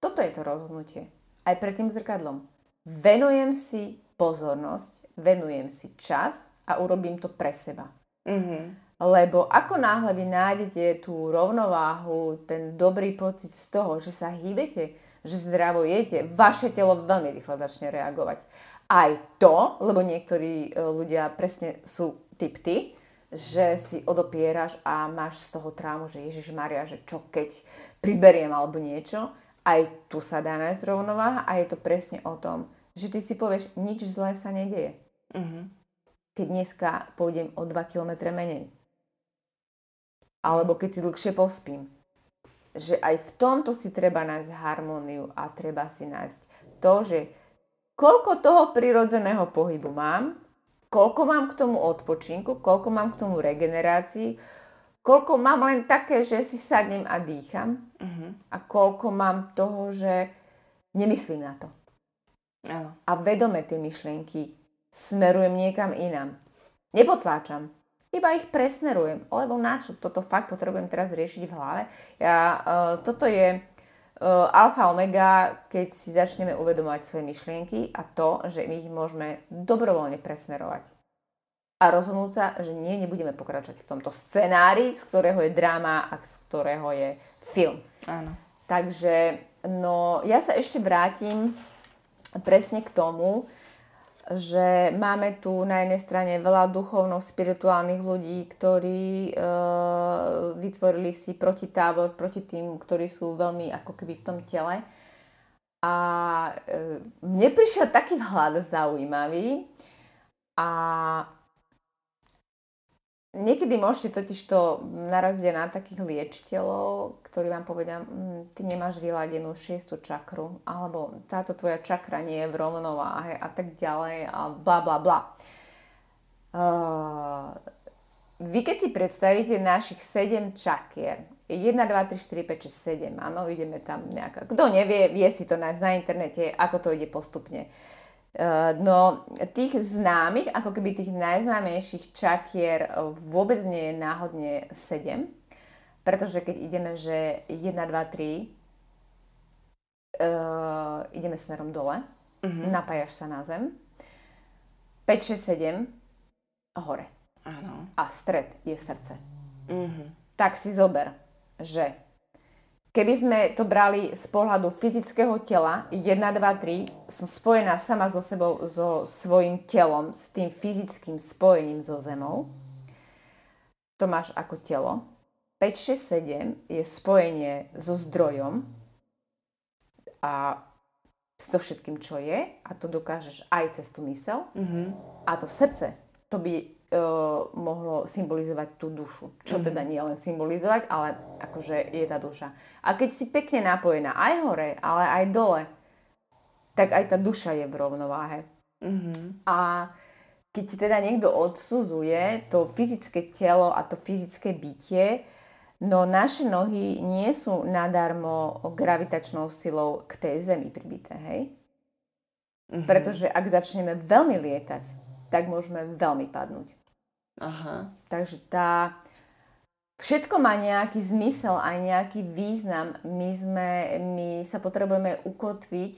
toto je to rozhodnutie. Aj pred tým zrkadlom. Venujem si pozornosť, venujem si čas a urobím to pre seba. Mm-hmm. Lebo ako náhle vy nájdete tú rovnováhu, ten dobrý pocit z toho, že sa hýbete, že zdravo jete, vaše telo veľmi rýchlo začne reagovať aj to, lebo niektorí e, ľudia presne sú typ ty, že si odopieraš a máš z toho trámu, že Ježiš Maria, že čo keď priberiem alebo niečo. Aj tu sa dá nájsť rovnováha a je to presne o tom, že ty si povieš, nič zlé sa nedieje. Uh-huh. Keď dneska pôjdem o 2 km menej. Alebo keď si dlhšie pospím. Že aj v tomto si treba nájsť harmóniu a treba si nájsť to, že koľko toho prirodzeného pohybu mám, koľko mám k tomu odpočinku, koľko mám k tomu regenerácii, koľko mám len také, že si sadnem a dýcham uh-huh. a koľko mám toho, že nemyslím na to. Uh-huh. A vedome tie myšlienky smerujem niekam inám. Nepotláčam, iba ich presmerujem, lebo na čo? Toto fakt potrebujem teraz riešiť v hlave. Ja, uh, toto je alfa omega, keď si začneme uvedomovať svoje myšlienky a to, že my ich môžeme dobrovoľne presmerovať. A rozhodnúť sa, že nie, nebudeme pokračovať v tomto scenári, z ktorého je dráma a z ktorého je film. Áno. Takže, no, ja sa ešte vrátim presne k tomu, že máme tu na jednej strane veľa duchovno-spirituálnych ľudí, ktorí e, vytvorili si protitábor proti tým, ktorí sú veľmi ako keby v tom tele. A e, mne prišiel taký vhľad zaujímavý a Niekedy môžete totiž to naraziť na takých liečiteľov, ktorí vám povedia, hm, ty nemáš vyladenú šiestu čakru, alebo táto tvoja čakra nie je v rovnováhe a tak ďalej a bla bla bla. Uh, vy keď si predstavíte našich 7 čakier, 1, 2, 3, 4, 5, 6, 7, áno, ideme tam nejaká. Kto nevie, vie si to nájsť na internete, ako to ide postupne. Uh, no, tých známych, ako keby tých najznámejších čakier vôbec nie je náhodne 7, pretože keď ideme, že 1, 2, 3, uh, ideme smerom dole, uh-huh. napájaš sa na zem. 5, 6, 7, hore. Áno. A stred je srdce. Uh-huh. Tak si zober, že keby sme to brali z pohľadu fyzického tela, 1, 2, 3, som spojená sama so sebou, so svojim telom, s tým fyzickým spojením so zemou. To máš ako telo. 5, 6, 7 je spojenie so zdrojom, a so všetkým, čo je a to dokážeš aj cez tú mysel. Mm-hmm. A to srdce, to by mohlo symbolizovať tú dušu. Čo mm-hmm. teda nie len symbolizovať, ale akože je tá duša. A keď si pekne napojená aj hore, ale aj dole, tak aj tá duša je v rovnováhe. Mm-hmm. A keď ti teda niekto odsudzuje to fyzické telo a to fyzické bytie, No naše nohy nie sú nadarmo gravitačnou silou k tej zemi pribité, hej? Mm-hmm. Pretože ak začneme veľmi lietať, tak môžeme veľmi padnúť. Aha. Takže tá... Všetko má nejaký zmysel aj nejaký význam. My, sme, my sa potrebujeme ukotviť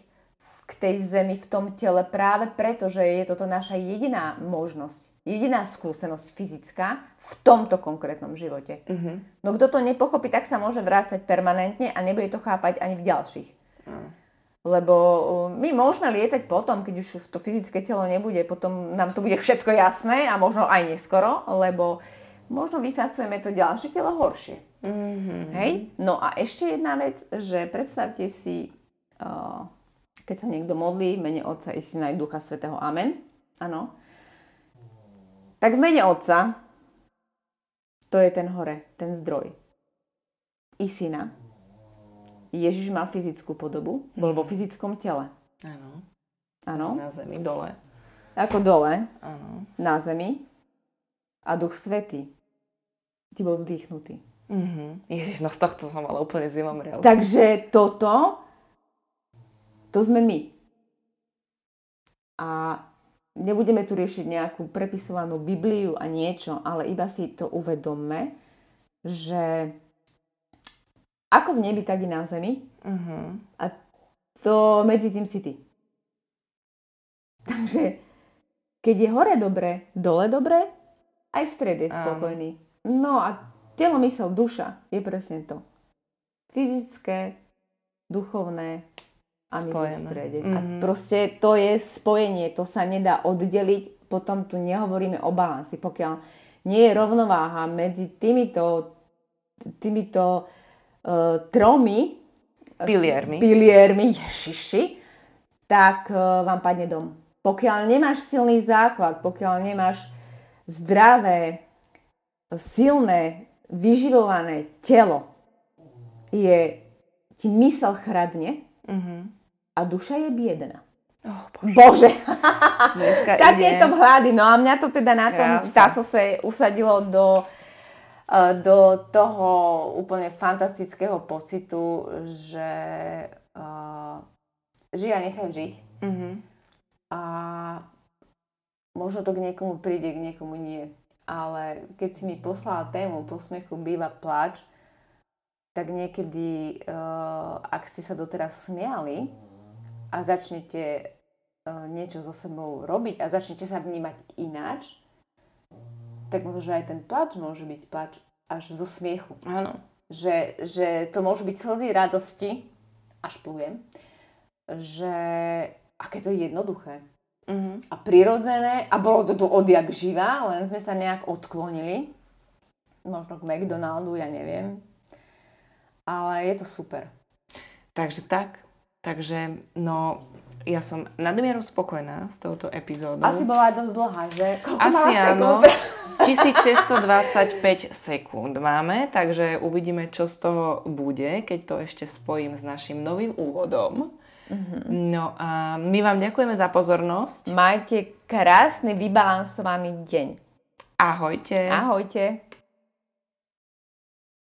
k tej zemi v tom tele práve preto, že je toto naša jediná možnosť jediná skúsenosť fyzická v tomto konkrétnom živote. Uh-huh. No kto to nepochopí, tak sa môže vrácať permanentne a nebude to chápať ani v ďalších. Uh-huh. Lebo my môžeme lietať potom, keď už to fyzické telo nebude, potom nám to bude všetko jasné a možno aj neskoro, lebo možno vyfasujeme to ďalšie telo horšie. Uh-huh. Hej? No a ešte jedna vec, že predstavte si, uh, keď sa niekto modlí v mene Otca i Syna i Ducha Svetého. Amen. Áno tak v mene Otca, to je ten hore, ten zdroj. I syna. Ježiš mal fyzickú podobu, bol vo fyzickom tele. Áno. Áno. Na zemi, dole. Ako dole, Áno. na zemi. A Duch Svetý ti bol vdýchnutý. Mhm. Ježiš, no z tohto som ale úplne zimomrel. Takže toto, to sme my. A Nebudeme tu riešiť nejakú prepisovanú Bibliu a niečo, ale iba si to uvedomme, že ako v nebi, tak i na zemi. Uh-huh. A to medzi tým si ty. Takže keď je hore dobre, dole dobre, aj stred je spokojný. No a telo, mysel, duša je presne to. Fyzické, duchovné, a my v strede. Mm-hmm. A mhm. proste to je spojenie, to sa nedá oddeliť, potom tu nehovoríme o balansi. Pokiaľ nie je rovnováha medzi týmito, týmito uh, tromi piliermi, piliermi ježiši, tak uh, vám padne dom. Pokiaľ nemáš silný základ, pokiaľ nemáš zdravé, silné, vyživované telo, je ti mysel chradne, mm-hmm a duša je biedna. Oh, bože. bože. *laughs* tak je to v hľady. No a mňa to teda na tom Tasose usadilo do, do toho úplne fantastického pocitu, že uh, žij a nechaj žiť. Mm-hmm. A možno to k niekomu príde, k niekomu nie. Ale keď si mi poslala tému posmechu býva plač, tak niekedy, uh, ak ste sa doteraz smiali, a začnete uh, niečo so sebou robiť a začnete sa vnímať ináč, tak možno, že aj ten plač môže byť plač až zo smiechu. Áno. Že, že to môžu byť slzy radosti, až plujem, že aké to je jednoduché uh-huh. a prirodzené a bolo to tu odjak živá, len sme sa nejak odklonili. Možno k McDonaldu, ja neviem. Ale je to super. Takže tak, Takže no, ja som nadmieru spokojná s touto epizódou. Asi bola dosť dlhá, že? Koľko Asi áno. 1625 sekúnd máme, takže uvidíme, čo z toho bude, keď to ešte spojím s našim novým úvodom. No a my vám ďakujeme za pozornosť. Majte krásny, vybalansovaný deň. Ahojte. Ahojte.